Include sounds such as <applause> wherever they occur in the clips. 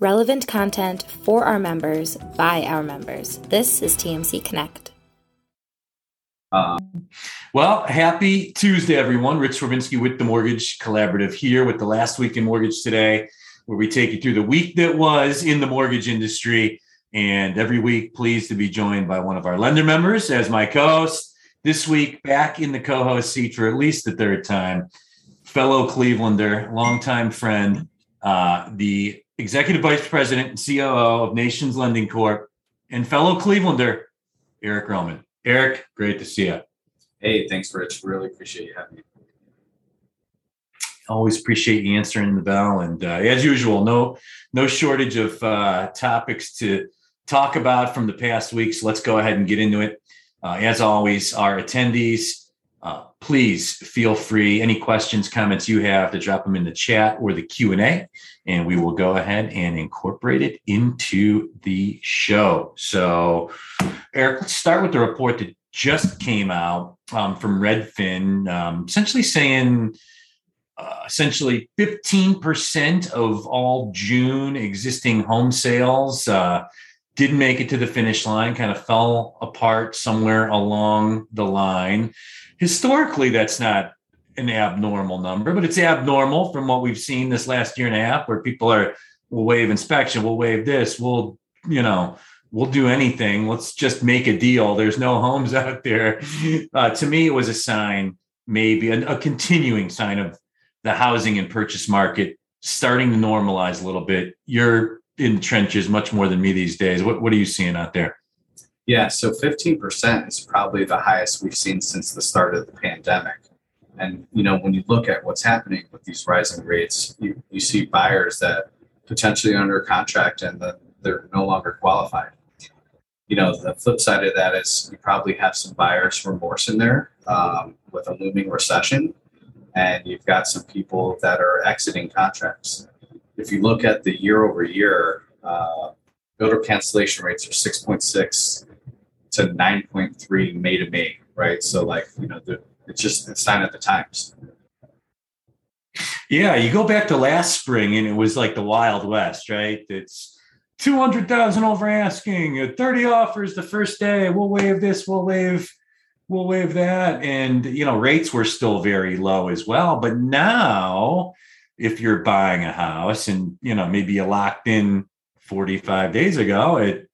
relevant content for our members by our members. This is TMC Connect. Um, well, happy Tuesday, everyone. Rich Swerbinsky with the Mortgage Collaborative here with the last week in mortgage today, where we take you through the week that was in the mortgage industry. And every week, pleased to be joined by one of our lender members as my co host. This week, back in the co host seat for at least the third time, fellow Clevelander, longtime friend, uh, the Executive Vice President and COO of Nations Lending Corp, and fellow Clevelander, Eric Roman. Eric, great to see you. Hey, thanks, Rich. Really appreciate you having me. Always appreciate you answering the bell, and uh, as usual, no no shortage of uh, topics to talk about from the past weeks. So let's go ahead and get into it. Uh, as always, our attendees, please feel free. Any questions, comments you have, to drop them in the chat or the Q and A, and we will go ahead and incorporate it into the show. So, Eric, let's start with the report that just came out um, from Redfin, um, essentially saying. Uh, essentially 15% of all June existing home sales uh, didn't make it to the finish line, kind of fell apart somewhere along the line. Historically, that's not an abnormal number, but it's abnormal from what we've seen this last year and a half, where people are, we'll waive inspection, we'll waive this, we'll, you know, we'll do anything. Let's just make a deal. There's no homes <laughs> out there. Uh, to me, it was a sign, maybe a, a continuing sign of the housing and purchase market starting to normalize a little bit. You're in trenches much more than me these days. What what are you seeing out there? Yeah, so 15% is probably the highest we've seen since the start of the pandemic. And you know, when you look at what's happening with these rising rates, you, you see buyers that potentially under contract and then they're no longer qualified. You know, the flip side of that is you probably have some buyers remorse in there um, with a looming recession, and you've got some people that are exiting contracts if you look at the year over year, uh, builder cancellation rates are 6.6 to 9.3 May to May, right? So, like, you know, the, it's just a sign of the times. Yeah, you go back to last spring and it was like the Wild West, right? It's 200,000 over asking, uh, 30 offers the first day. We'll waive this, we'll waive we'll waive that and you know rates were still very low as well but now if you're buying a house and you know maybe you locked in 45 days ago at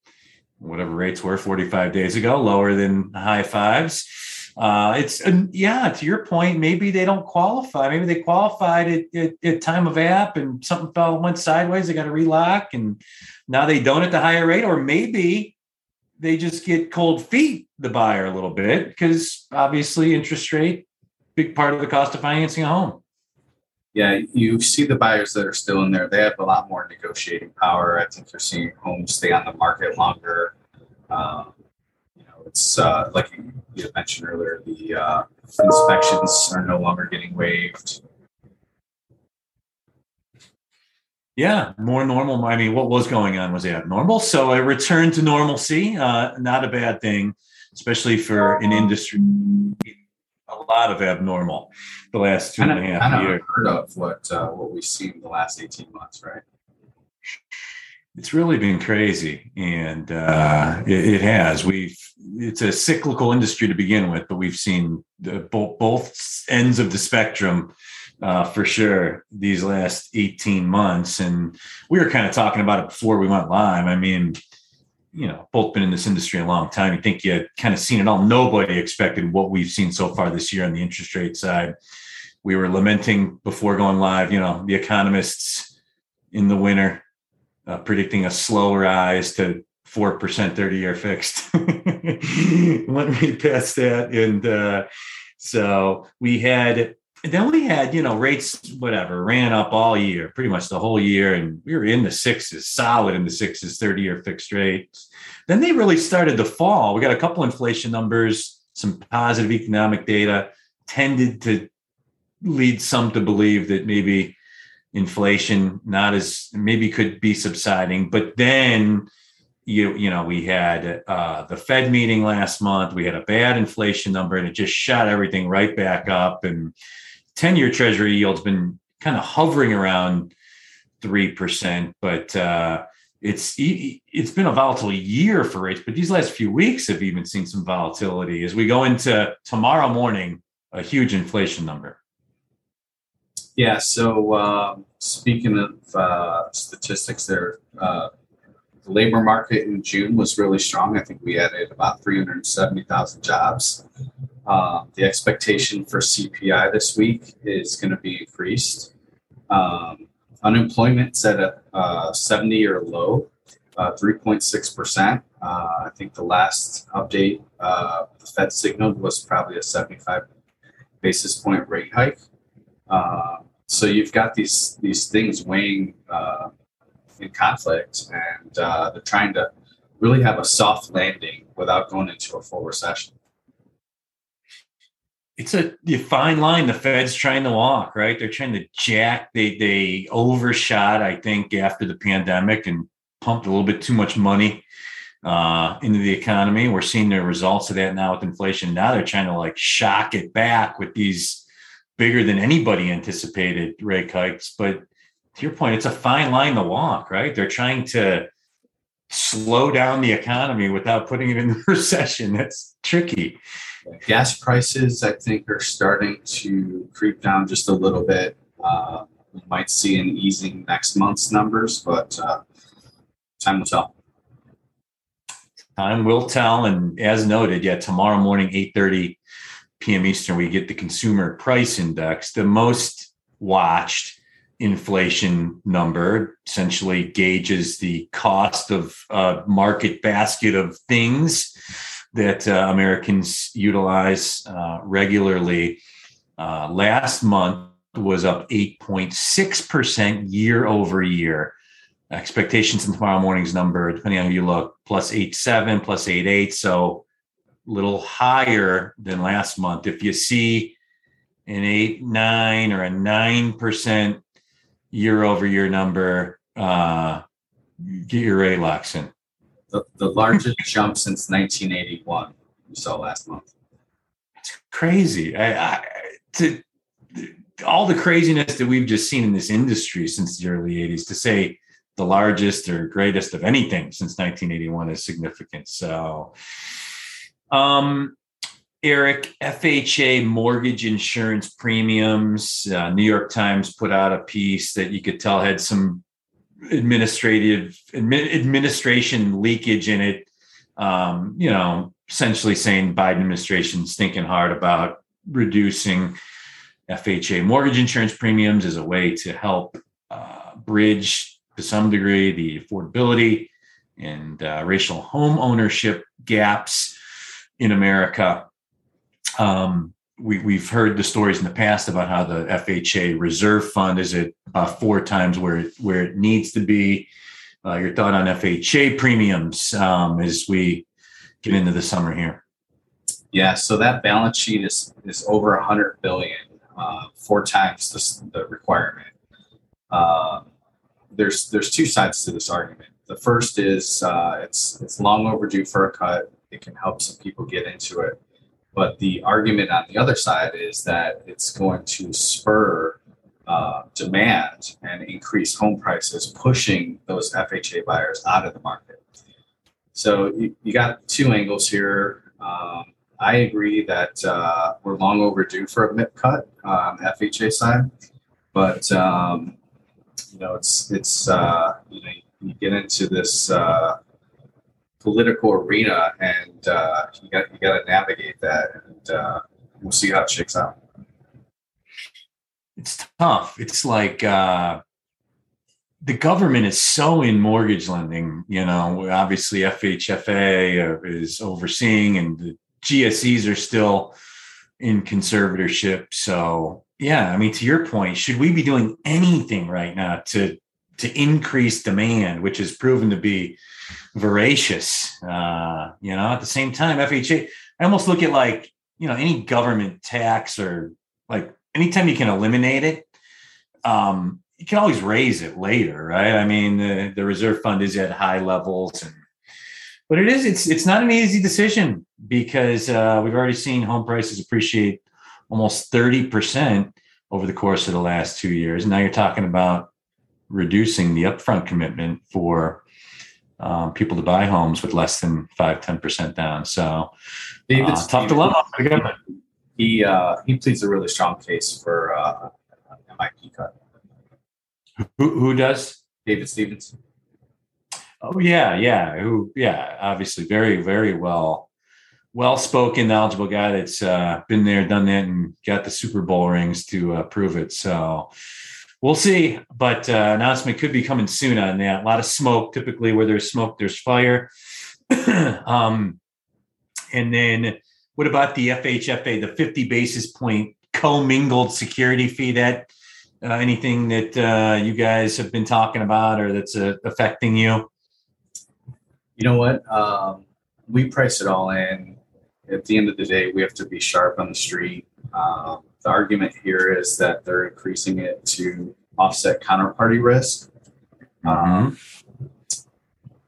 whatever rates were 45 days ago lower than high fives. Uh, it's yeah to your point maybe they don't qualify. Maybe they qualified at, at, at time of app and something fell went sideways they got to relock and now they don't at the higher rate or maybe they just get cold feet the buyer a little bit because obviously interest rate big part of the cost of financing a home yeah, you see the buyers that are still in there. They have a lot more negotiating power. I think you're seeing homes stay on the market longer. Um, you know, it's uh, like you mentioned earlier, the uh, inspections are no longer getting waived. Yeah, more normal. I mean, what was going on was abnormal. So a return to normalcy, uh, not a bad thing, especially for an industry a lot of abnormal the last two and a half years. Heard of what uh, what we've seen the last eighteen months, right? It's really been crazy, and uh, it, it, has. We've it's a cyclical industry to begin with, but we've seen the, both both ends of the spectrum uh, for sure these last 18 months. And we were kind of talking about it before we went live. I mean, you know, both been in this industry a long time. You think you kind of seen it all. Nobody expected what we've seen so far this year on the interest rate side. We were lamenting before going live, you know, the economists in the winter uh, predicting a slow rise to 4% 30 year fixed. Went right past that. And uh, so we had and then we had, you know, rates, whatever, ran up all year, pretty much the whole year. And we were in the sixes, solid in the sixes, 30 year fixed rates. Then they really started to fall. We got a couple inflation numbers, some positive economic data tended to lead some to believe that maybe inflation not as maybe could be subsiding. But then, you you know we had uh, the Fed meeting last month. We had a bad inflation number, and it just shot everything right back up. And 10 year treasury yield's been kind of hovering around three percent, but uh, it's it's been a volatile year for rates. But these last few weeks have even seen some volatility as we go into tomorrow morning, a huge inflation number. Yeah. So um, speaking of uh, statistics, there, uh, the labor market in June was really strong. I think we added about 370,000 jobs. Uh, the expectation for CPI this week is going to be increased. Um, unemployment's at a uh, 70 year low, 3.6%. Uh, uh, I think the last update uh, the Fed signaled was probably a 75 basis point rate hike. Uh, so you've got these these things weighing uh, in conflict, and uh, they're trying to really have a soft landing without going into a full recession. It's a, fine line the Fed's trying to walk, right? They're trying to jack. They they overshot, I think, after the pandemic and pumped a little bit too much money uh, into the economy. We're seeing the results of that now with inflation. Now they're trying to like shock it back with these bigger than anybody anticipated rate hikes. But to your point, it's a fine line to walk, right? They're trying to slow down the economy without putting it in the <laughs> recession. That's tricky. Gas prices, I think, are starting to creep down just a little bit. Uh, we might see an easing next month's numbers, but uh, time will tell. Time will tell, and as noted, yeah, tomorrow morning, eight thirty p.m. Eastern, we get the consumer price index, the most watched inflation number, essentially gauges the cost of a market basket of things that uh, Americans utilize uh, regularly. Uh, last month was up 8.6% year over year. Expectations in tomorrow morning's number, depending on how you look, plus 8.7, plus 8.8. So little higher than last month. If you see an eight, nine, or a nine percent year over year number, uh, get your ALOCs in. The, the largest <laughs> jump since 1981 we saw last month. It's crazy. I, I, to all the craziness that we've just seen in this industry since the early 80s to say the largest or greatest of anything since 1981 is significant. So, um, Eric, FHA mortgage insurance premiums. Uh, New York Times put out a piece that you could tell had some administrative admi- administration leakage in it. Um, you know, essentially saying Biden administration's thinking hard about reducing FHA mortgage insurance premiums as a way to help uh, bridge to some degree the affordability and uh, racial home ownership gaps in America. Um, we, have heard the stories in the past about how the FHA reserve fund is at uh, four times where it, where it needs to be. Uh, your thought on FHA premiums um, as we get into the summer here? Yeah, so that balance sheet is is over 100 billion, uh, four times the, the requirement. Uh, there's there's two sides to this argument. The first is uh, it's it's long overdue for a cut it can help some people get into it. But the argument on the other side is that it's going to spur uh, demand and increase home prices, pushing those FHA buyers out of the market. So you, you got two angles here. Um, I agree that uh, we're long overdue for a MIP cut on FHA side, but um, you know it's it's uh, you know you get into this uh, political arena, and uh, you got you got to navigate that, and uh, we'll see how it shakes out. It's tough. It's like uh, the government is so in mortgage lending. You know, obviously FHFA is overseeing, and the GSEs are still in conservatorship. So yeah, I mean, to your point, should we be doing anything right now to to increase demand, which has proven to be voracious. Uh, you know, at the same time, FHA, I almost look at like, you know, any government tax or like anytime you can eliminate it, um, you can always raise it later, right? I mean, the, the reserve fund is at high levels and but it is it's it's not an easy decision because uh, we've already seen home prices appreciate almost 30% over the course of the last two years. Now you're talking about reducing the upfront commitment for um, people to buy homes with less than five, 10% down. So David uh, tough the government. He uh, he pleads a really strong case for uh, MIP cut. Who, who does? David Stevens. Oh yeah, yeah. Who? Yeah, obviously, very, very well, well spoken, knowledgeable guy that's uh, been there, done that, and got the Super Bowl rings to uh, prove it. So we'll see. But uh, announcement could be coming soon on that. A lot of smoke. Typically, where there's smoke, there's fire. <clears throat> um, and then what about the FHFA, the 50 basis point commingled security fee? That uh, anything that uh, you guys have been talking about or that's uh, affecting you? You know what? Um, we price it all in. At the end of the day, we have to be sharp on the street. Um, the argument here is that they're increasing it to offset counterparty risk. Um,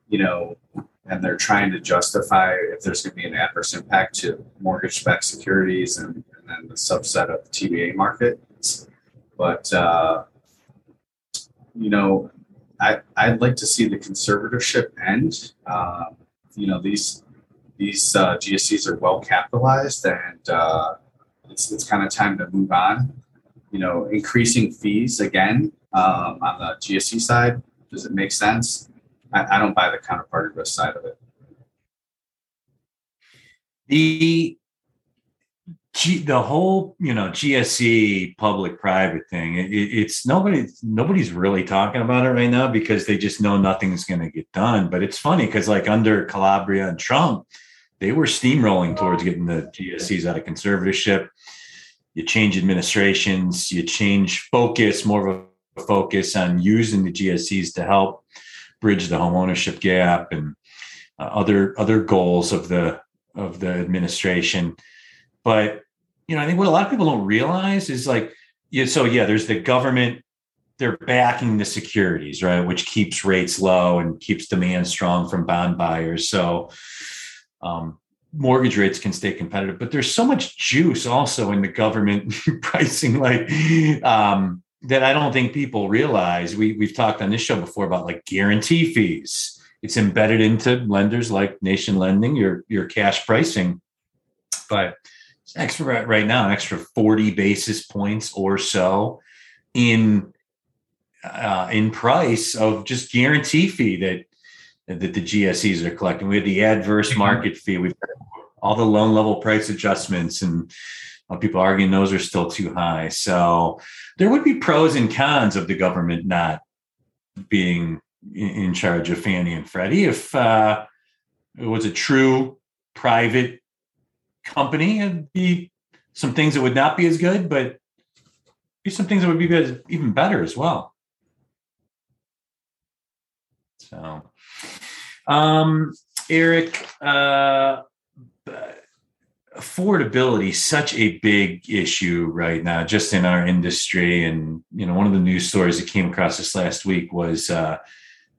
you know, and they're trying to justify if there's going to be an adverse impact to mortgage-backed securities and, and then the subset of the TBA market. But uh, you know, I I'd like to see the conservatorship end. Um, you know, these these uh, GSEs are well capitalized, and uh, it's it's kind of time to move on. You know, increasing fees again um, on the GSE side does it make sense? I, I don't buy the counterparty risk side of it. The G, the whole you know GSE public private thing it, it's nobody nobody's really talking about it right now because they just know nothing's going to get done but it's funny because like under Calabria and Trump they were steamrolling towards getting the GSEs out of conservatorship you change administrations you change focus more of a focus on using the GSEs to help bridge the home ownership gap and uh, other other goals of the of the administration but you know, I think what a lot of people don't realize is like, yeah, so yeah, there's the government, they're backing the securities, right? Which keeps rates low and keeps demand strong from bond buyers. So um, mortgage rates can stay competitive, but there's so much juice also in the government <laughs> pricing, like um, that I don't think people realize. We we've talked on this show before about like guarantee fees. It's embedded into lenders like Nation Lending, your your cash pricing, but it's extra right now, an extra 40 basis points or so in uh, in price of just guarantee fee that that the GSEs are collecting. We have the adverse mm-hmm. market fee. We've got all the loan level price adjustments, and people arguing those are still too high. So there would be pros and cons of the government not being in charge of Fannie and Freddie if uh, it was a true private company and be some things that would not be as good, but be some things that would be good, even better as well. So, um, Eric, uh, affordability such a big issue right now, just in our industry. And you know, one of the news stories that came across this last week was uh,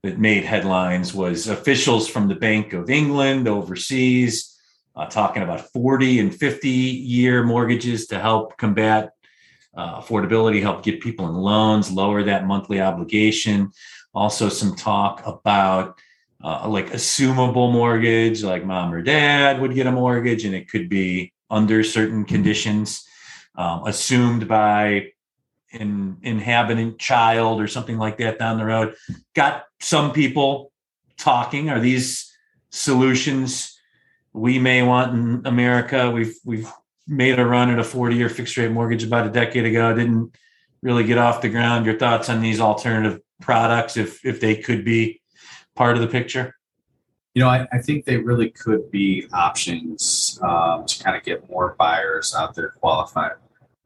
that made headlines was officials from the Bank of England overseas uh, talking about 40 and 50 year mortgages to help combat uh, affordability, help get people in loans, lower that monthly obligation. Also, some talk about uh, like assumable mortgage, like mom or dad would get a mortgage, and it could be under certain mm-hmm. conditions, um, assumed by an inhabitant child or something like that down the road. Got some people talking. Are these solutions? we may want in America. We've we've made a run at a 40 year fixed rate mortgage about a decade ago. Didn't really get off the ground. Your thoughts on these alternative products, if if they could be part of the picture? You know, I, I think they really could be options um, to kind of get more buyers out there qualified,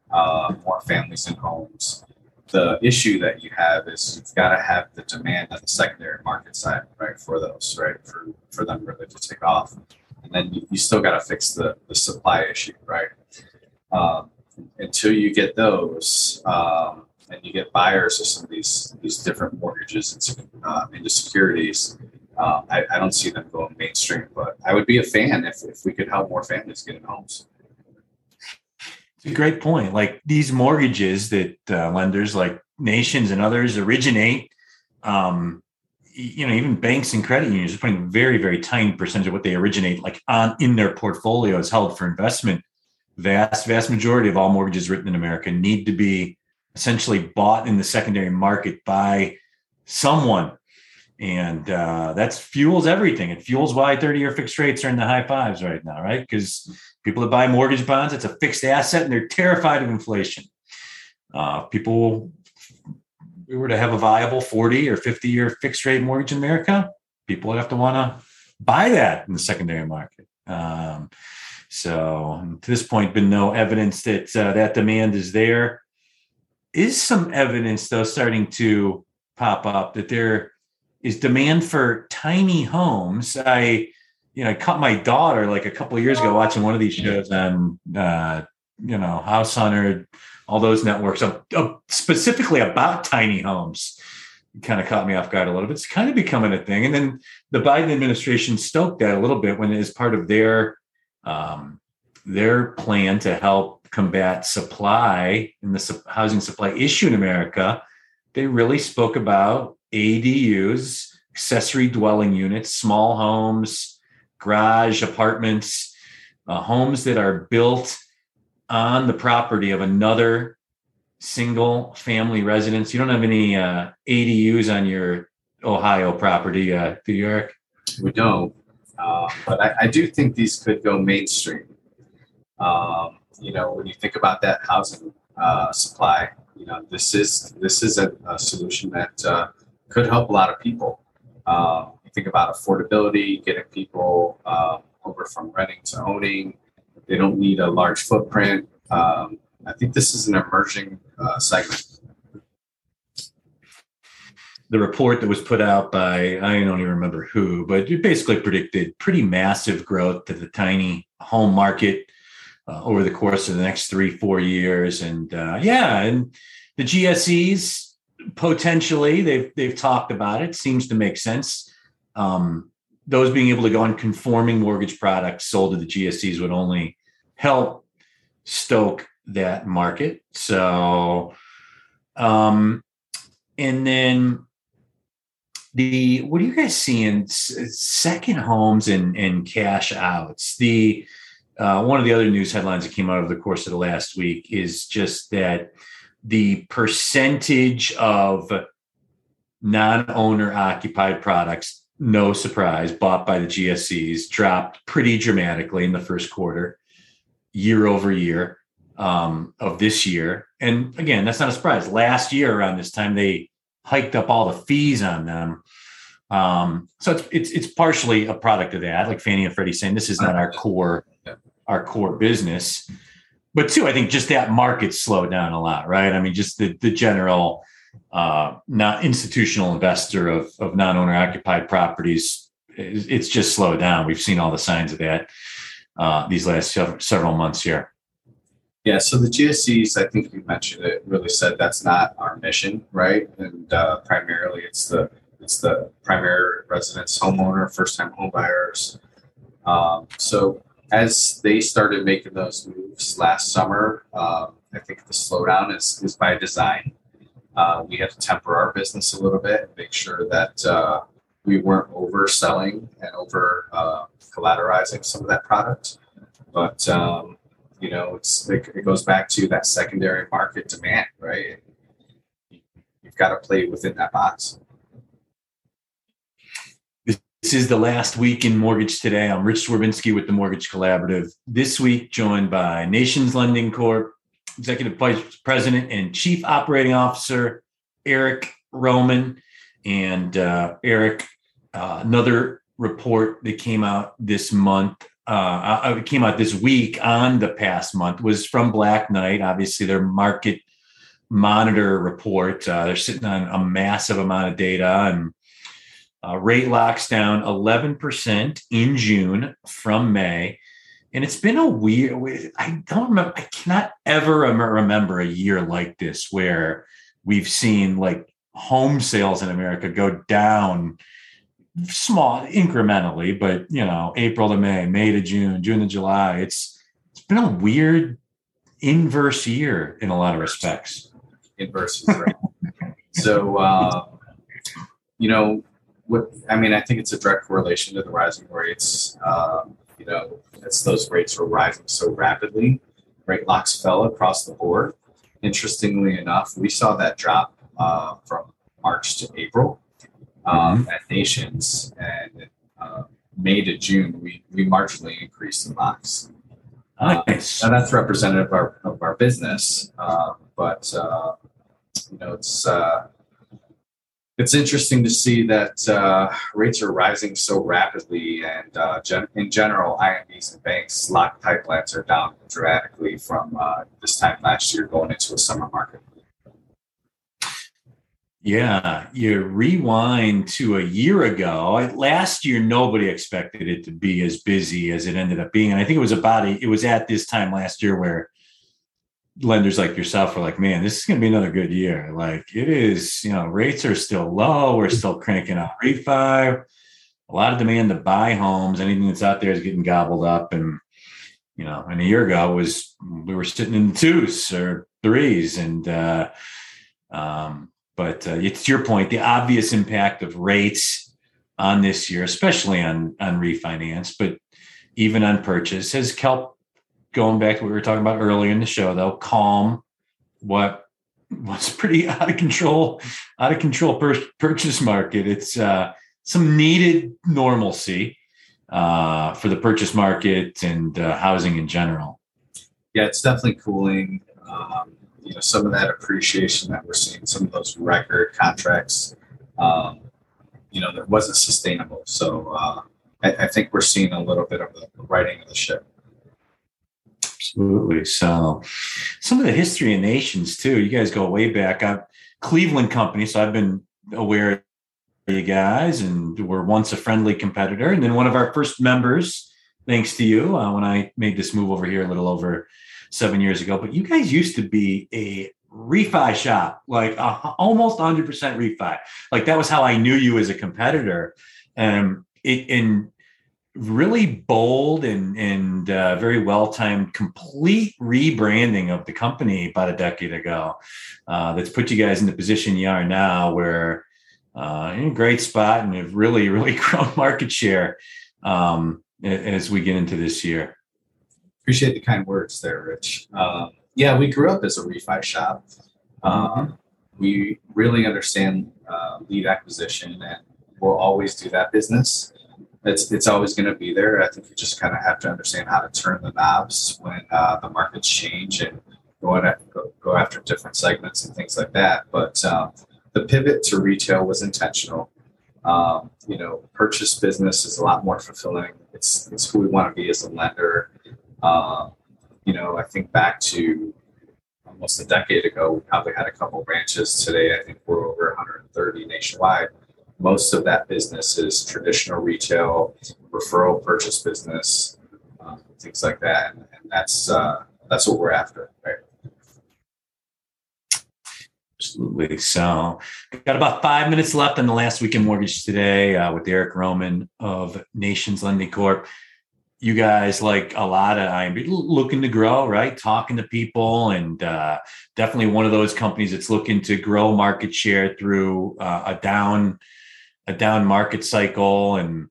uh, more families and homes. The issue that you have is you've got to have the demand on the secondary market side, right, for those, right, for for them really to take off and then you, you still got to fix the, the supply issue, right? Um, until you get those, um, and you get buyers of some of these these different mortgages into, uh, into securities, uh, I, I, don't see them going mainstream. But I would be a fan if, if we could help more families get in homes. It's a great point. Like these mortgages that uh, lenders like Nations and others originate um, you know, even banks and credit unions are putting very, very tiny percentage of what they originate like on in their portfolios held for investment. Vast, vast majority of all mortgages written in America need to be essentially bought in the secondary market by someone. And uh, that's fuels everything. It fuels why 30 year fixed rates are in the high fives right now, right? Because people that buy mortgage bonds, it's a fixed asset and they're terrified of inflation. Uh, people we were to have a viable 40 or 50 year fixed rate mortgage in America, people would have to want to buy that in the secondary market. Um, so to this point, been no evidence that uh, that demand is there. Is some evidence though starting to pop up that there is demand for tiny homes? I, you know, I caught my daughter like a couple years ago watching one of these shows on, uh, you know, House Hunter, all those networks, uh, uh, specifically about tiny homes. kind of caught me off guard a little bit. It's kind of becoming a thing. And then the Biden administration stoked that a little bit when it is part of their um, their plan to help combat supply and the housing supply issue in America. They really spoke about ADUs, accessory dwelling units, small homes, garage apartments, uh, homes that are built on the property of another single family residence. You don't have any uh, ADUs on your Ohio property, uh, do you, Eric? We don't. Uh, but I, I, do think these could go mainstream. Um, you know, when you think about that housing uh, supply, you know, this is this is a, a solution that uh, could help a lot of people. Um, you think about affordability, getting people uh, over from renting to owning, they don't need a large footprint. Um, I think this is an emerging uh, segment. The report that was put out by I don't even remember who, but it basically predicted pretty massive growth to the tiny home market uh, over the course of the next three four years, and uh, yeah, and the GSEs potentially they've they've talked about it seems to make sense. Um, those being able to go on conforming mortgage products sold to the GSEs would only help stoke that market. So, um, and then the what are you guys seeing? Second homes and and cash outs. The uh, one of the other news headlines that came out over the course of the last week is just that the percentage of non-owner occupied products, no surprise, bought by the GSEs dropped pretty dramatically in the first quarter year over year um, of this year. And again, that's not a surprise. Last year around this time, they hiked up all the fees on them. Um, so it's, it's it's partially a product of that, like Fannie and Freddie saying this is not our core our core business. But two, I think just that market slowed down a lot, right? I mean, just the the general uh, not institutional investor of of non owner occupied properties, it's just slowed down. We've seen all the signs of that uh, these last several months here? Yeah, so the GSEs, I think you mentioned it, really said that's not our mission, right? And uh, primarily, it's the it's the primary residence homeowner, first time home buyers. Um, so as they started making those moves last summer, um, I think the slowdown is is by design. Uh, we had to temper our business a little bit, and make sure that uh, we weren't overselling and over uh, collateralizing some of that product. But um, you know, it's it, it, goes back to that secondary market demand, right? You've got to play within that box. This is the last week in Mortgage Today. I'm Rich Swerbinsky with the Mortgage Collaborative. This week, joined by Nations Lending Corp. Executive Vice President and Chief Operating Officer Eric Roman. And uh, Eric, uh, another report that came out this month, uh, uh, came out this week on the past month, was from Black Knight. Obviously, their market monitor report. Uh, they're sitting on a massive amount of data and uh, rate locks down 11% in June from May. And it's been a weird, I don't remember, I cannot ever remember a year like this where we've seen like home sales in America go down small incrementally, but you know, April to May, May to June, June to July. It's it's been a weird inverse year in a lot of respects. Inverse, right? so uh, you know, what I mean, I think it's a direct correlation to the rising rates. Um, you know, as those rates were rising so rapidly, rate locks fell across the board. Interestingly enough, we saw that drop uh, from March to April um, mm-hmm. at Nations, and uh, May to June, we we marginally increased the locks. Nice. Uh, that's representative of our, of our business, uh, but uh, you know it's uh, it's interesting to see that uh, rates are rising so rapidly, and uh, gen- in general, IMBs and banks lock pipelines are down dramatically from this time last year going into a summer market. Yeah, you rewind to a year ago. Last year, nobody expected it to be as busy as it ended up being, and I think it was about a, it was at this time last year where lenders like yourself were like, "Man, this is going to be another good year." Like it is, you know, rates are still low. We're still cranking out refi. A lot of demand to buy homes. Anything that's out there is getting gobbled up, and you know, and a year ago was we were sitting in twos or threes, and uh, um, but uh, it's your point, the obvious impact of rates on this year, especially on on refinance, but even on purchase, has helped. Going back to what we were talking about earlier in the show, though, calm what was pretty <laughs> out of control, out of control pur- purchase market. It's uh, some needed normalcy uh, for the purchase market and uh, housing in general. Yeah, it's definitely cooling. Um, you know some of that appreciation that we're seeing, some of those record contracts, um, you know, that wasn't sustainable. So uh, I, I, think we're seeing a little bit of the righting of the ship. Absolutely. So some of the history of nations too. You guys go way back. I'm Cleveland company, so I've been aware of you guys, and we're once a friendly competitor, and then one of our first members, thanks to you, uh, when I made this move over here a little over seven years ago, but you guys used to be a refi shop, like a, almost 100% refi. Like that was how I knew you as a competitor. Um, it, in really bold and and uh, very well timed, complete rebranding of the company about a decade ago. Uh, that's put you guys in the position you are now, where uh, in a great spot and have really really <laughs> grown market share um, as we get into this year. Appreciate the kind words there, Rich. Um, yeah, we grew up as a refi shop. Um. We really understand uh, lead acquisition, and we'll always do that business. It's it's always going to be there. I think you just kind of have to understand how to turn the knobs when uh, the markets change and go, at, go, go after different segments and things like that. But um, the pivot to retail was intentional. Um, you know, purchase business is a lot more fulfilling. It's it's who we want to be as a lender. Um, you know, I think back to almost a decade ago, we probably had a couple branches. Today, I think we're over 130 nationwide. Most of that business is traditional retail, referral purchase business, um, things like that, and, that's uh, that's what we're after, right? Absolutely. So, got about five minutes left on the last week in mortgage today uh, with Eric Roman of Nations Lending Corp you guys like a lot of I'm looking to grow, right? Talking to people, and uh, definitely one of those companies that's looking to grow market share through uh, a down a down market cycle, and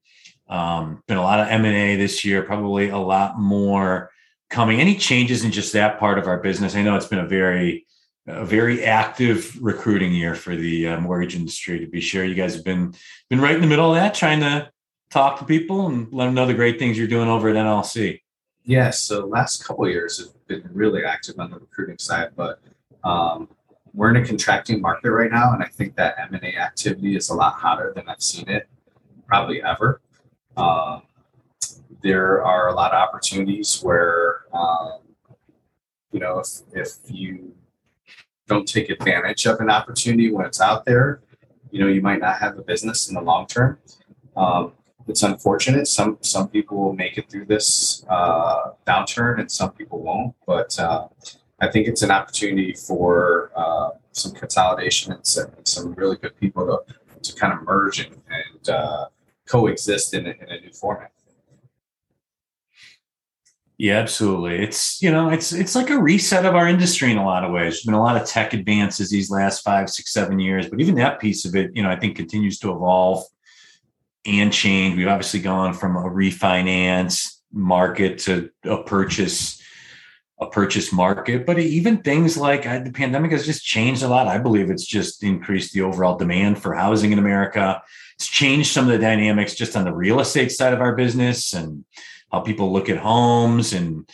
um, been a lot of M and A this year. Probably a lot more coming. Any changes in just that part of our business? I know it's been a very a very active recruiting year for the uh, mortgage industry. To be sure, you guys have been been right in the middle of that, trying to talk to people and let them know the great things you're doing over at NLC? Yes, so last couple years have been really active on the recruiting side, but um, we're in a contracting market right now, and I think that M and A activity is a lot hotter than I've seen it probably ever. Um, there are a lot of opportunities where um, you know if if you don't take advantage of an opportunity when it's out there, you know you might not have a business in the long term. Um, it's unfortunate. Some some people will make it through this uh, downturn, and some people won't. But uh, I think it's an opportunity for uh, some consolidation and some, some, really good people to to kind of merge and, and uh, coexist in a, in a new format. Yeah, absolutely. It's you know, it's it's like a reset of our industry in a lot of ways. There's been a lot of tech advances these last five, six, seven years, but even that piece of it, you know, I think continues to evolve and change. We've obviously gone from a refinance market to a purchase, a purchase market, but even things like uh, the pandemic has just changed a lot. I believe it's just increased the overall demand for housing in America. It's changed some of the dynamics just on the real estate side of our business and how people look at homes and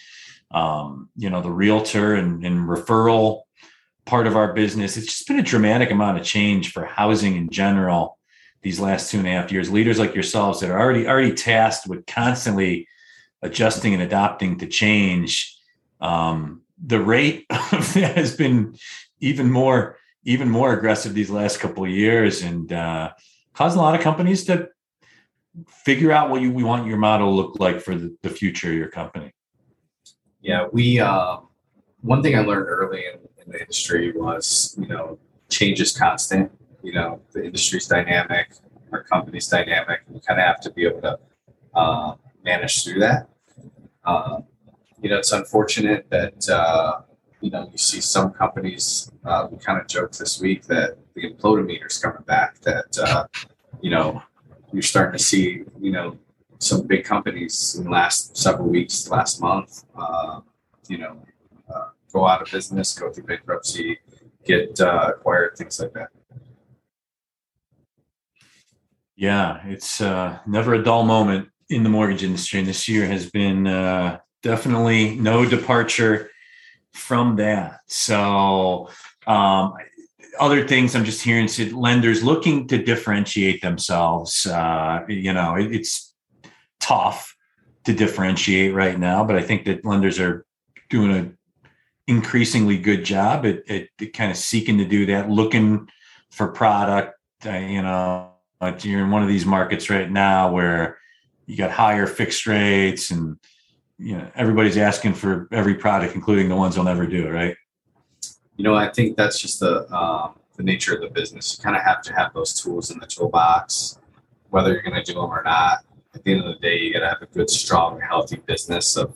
um, you know the realtor and, and referral part of our business. It's just been a dramatic amount of change for housing in general these last two and a half years. Leaders like yourselves that are already already tasked with constantly adjusting and adopting to change. Um, the rate <laughs> has been even more even more aggressive these last couple of years and uh, causing a lot of companies to figure out what you we want your model to look like for the, the future of your company. Yeah, we uh, one thing I learned early in, in the industry was you know change is constant. You know the industry's dynamic, our company's dynamic, and you kind of have to be able to uh, manage through that. Uh, you know, it's unfortunate that uh, you know you see some companies. Uh, we kind of joked this week that the implodometer is coming back. That uh, you know you're starting to see, you know, some big companies in the last several weeks, last month, uh, you know, uh, go out of business, go through bankruptcy, get uh, acquired, things like that. Yeah, it's never a dull moment in the mortgage industry, and this year has been uh, definitely no departure from that. So, um, other things I'm just hearing lenders looking to differentiate themselves. Uh, you know, it, it's tough to differentiate right now, but I think that lenders are doing an increasingly good job at, at, at kind of seeking to do that, looking for product. Uh, you know, you're in one of these markets right now where you got higher fixed rates and you know everybody's asking for every product, including the ones they'll never do, right? you know, I think that's just the um, the nature of the business. You kind of have to have those tools in the toolbox, whether you're going to do them or not. At the end of the day, you got to have a good, strong, healthy business of,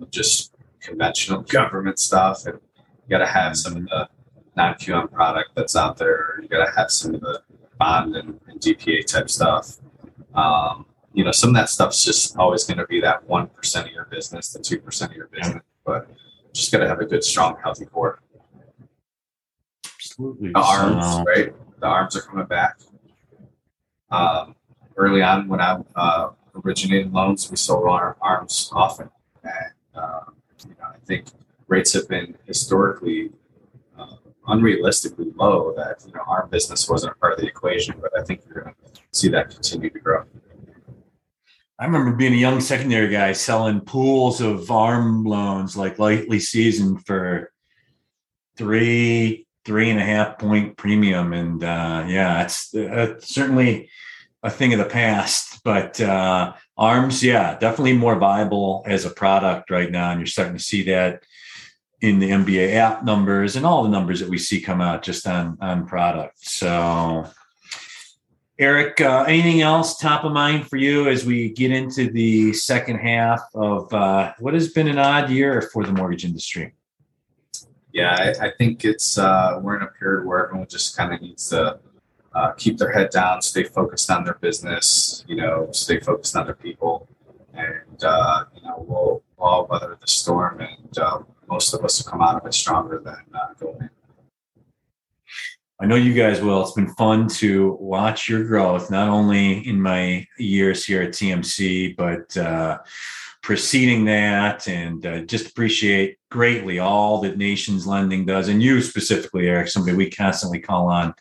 of just conventional government stuff, and you got to have some of the non-QM product that's out there. You got to have some of the bond and, and DPA type stuff. Um, you know, some of that stuff's just always going to be that one percent of your business, the two percent of your business, but just got to have a good, strong, healthy core. Absolutely. The arms, right? The arms are coming back. Um, early on, when I uh, originated loans, we sold our arms often, and uh, you know, I think rates have been historically uh, unrealistically low. That you know, our business wasn't a part of the equation, but I think you're going to see that continue to grow. I remember being a young secondary guy selling pools of arm loans, like lightly seasoned, for three, three and a half point premium. And uh, yeah, it's uh, certainly a thing of the past. But uh, arms, yeah, definitely more viable as a product right now. And you're starting to see that in the MBA app numbers and all the numbers that we see come out just on on product. So. Eric, uh, anything else top of mind for you as we get into the second half of uh, what has been an odd year for the mortgage industry? yeah, I, I think it's uh, we're in a period where everyone just kind of needs to uh, keep their head down, stay focused on their business, you know, stay focused on their people, and uh, you know we'll, all weather the storm, and uh, most of us will come out of it stronger than. I know you guys will. It's been fun to watch your growth, not only in my years here at TMC, but uh, preceding that. And uh, just appreciate greatly all that nations lending does and you specifically eric somebody we constantly call on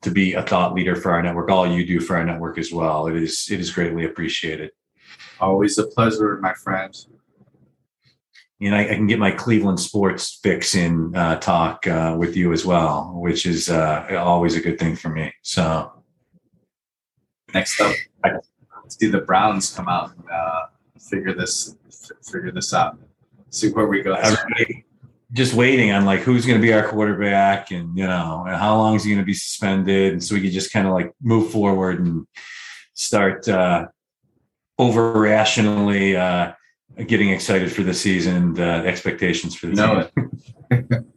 to be a thought leader for our network all you do for our network as well. It is it is greatly appreciated. Always a pleasure my friend and I, I can get my cleveland sports fix in uh, talk uh, with you as well which is uh, always a good thing for me so next up I see the browns come out and uh, figure this figure this out. See where we go. Just waiting on like who's going to be our quarterback, and you know, and how long is he going to be suspended, and so we can just kind of like move forward and start uh, over rationally uh, getting excited for the season, the expectations for the No. season. <laughs>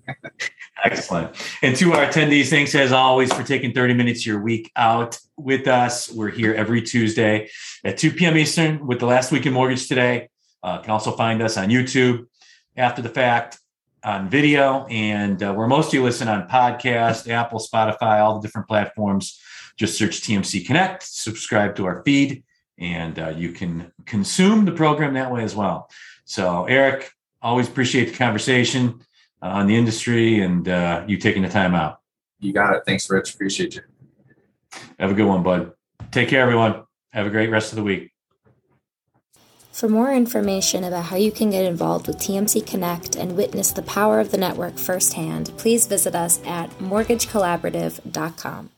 Excellent. And to our attendees, thanks as always for taking 30 minutes of your week out with us. We're here every Tuesday at 2 p.m. Eastern with the last week in mortgage today. Uh, you can also find us on YouTube after the fact on video, and uh, where most of you listen on podcast, Apple, Spotify, all the different platforms. Just search TMC Connect, subscribe to our feed, and uh, you can consume the program that way as well. So, Eric, always appreciate the conversation uh, on the industry and uh, you taking the time out. You got it. Thanks, Rich. Appreciate you. Have a good one, bud. Take care, everyone. Have a great rest of the week. For more information about how you can get involved with TMC Connect and witness the power of the network firsthand, please visit us at mortgagecollaborative.com.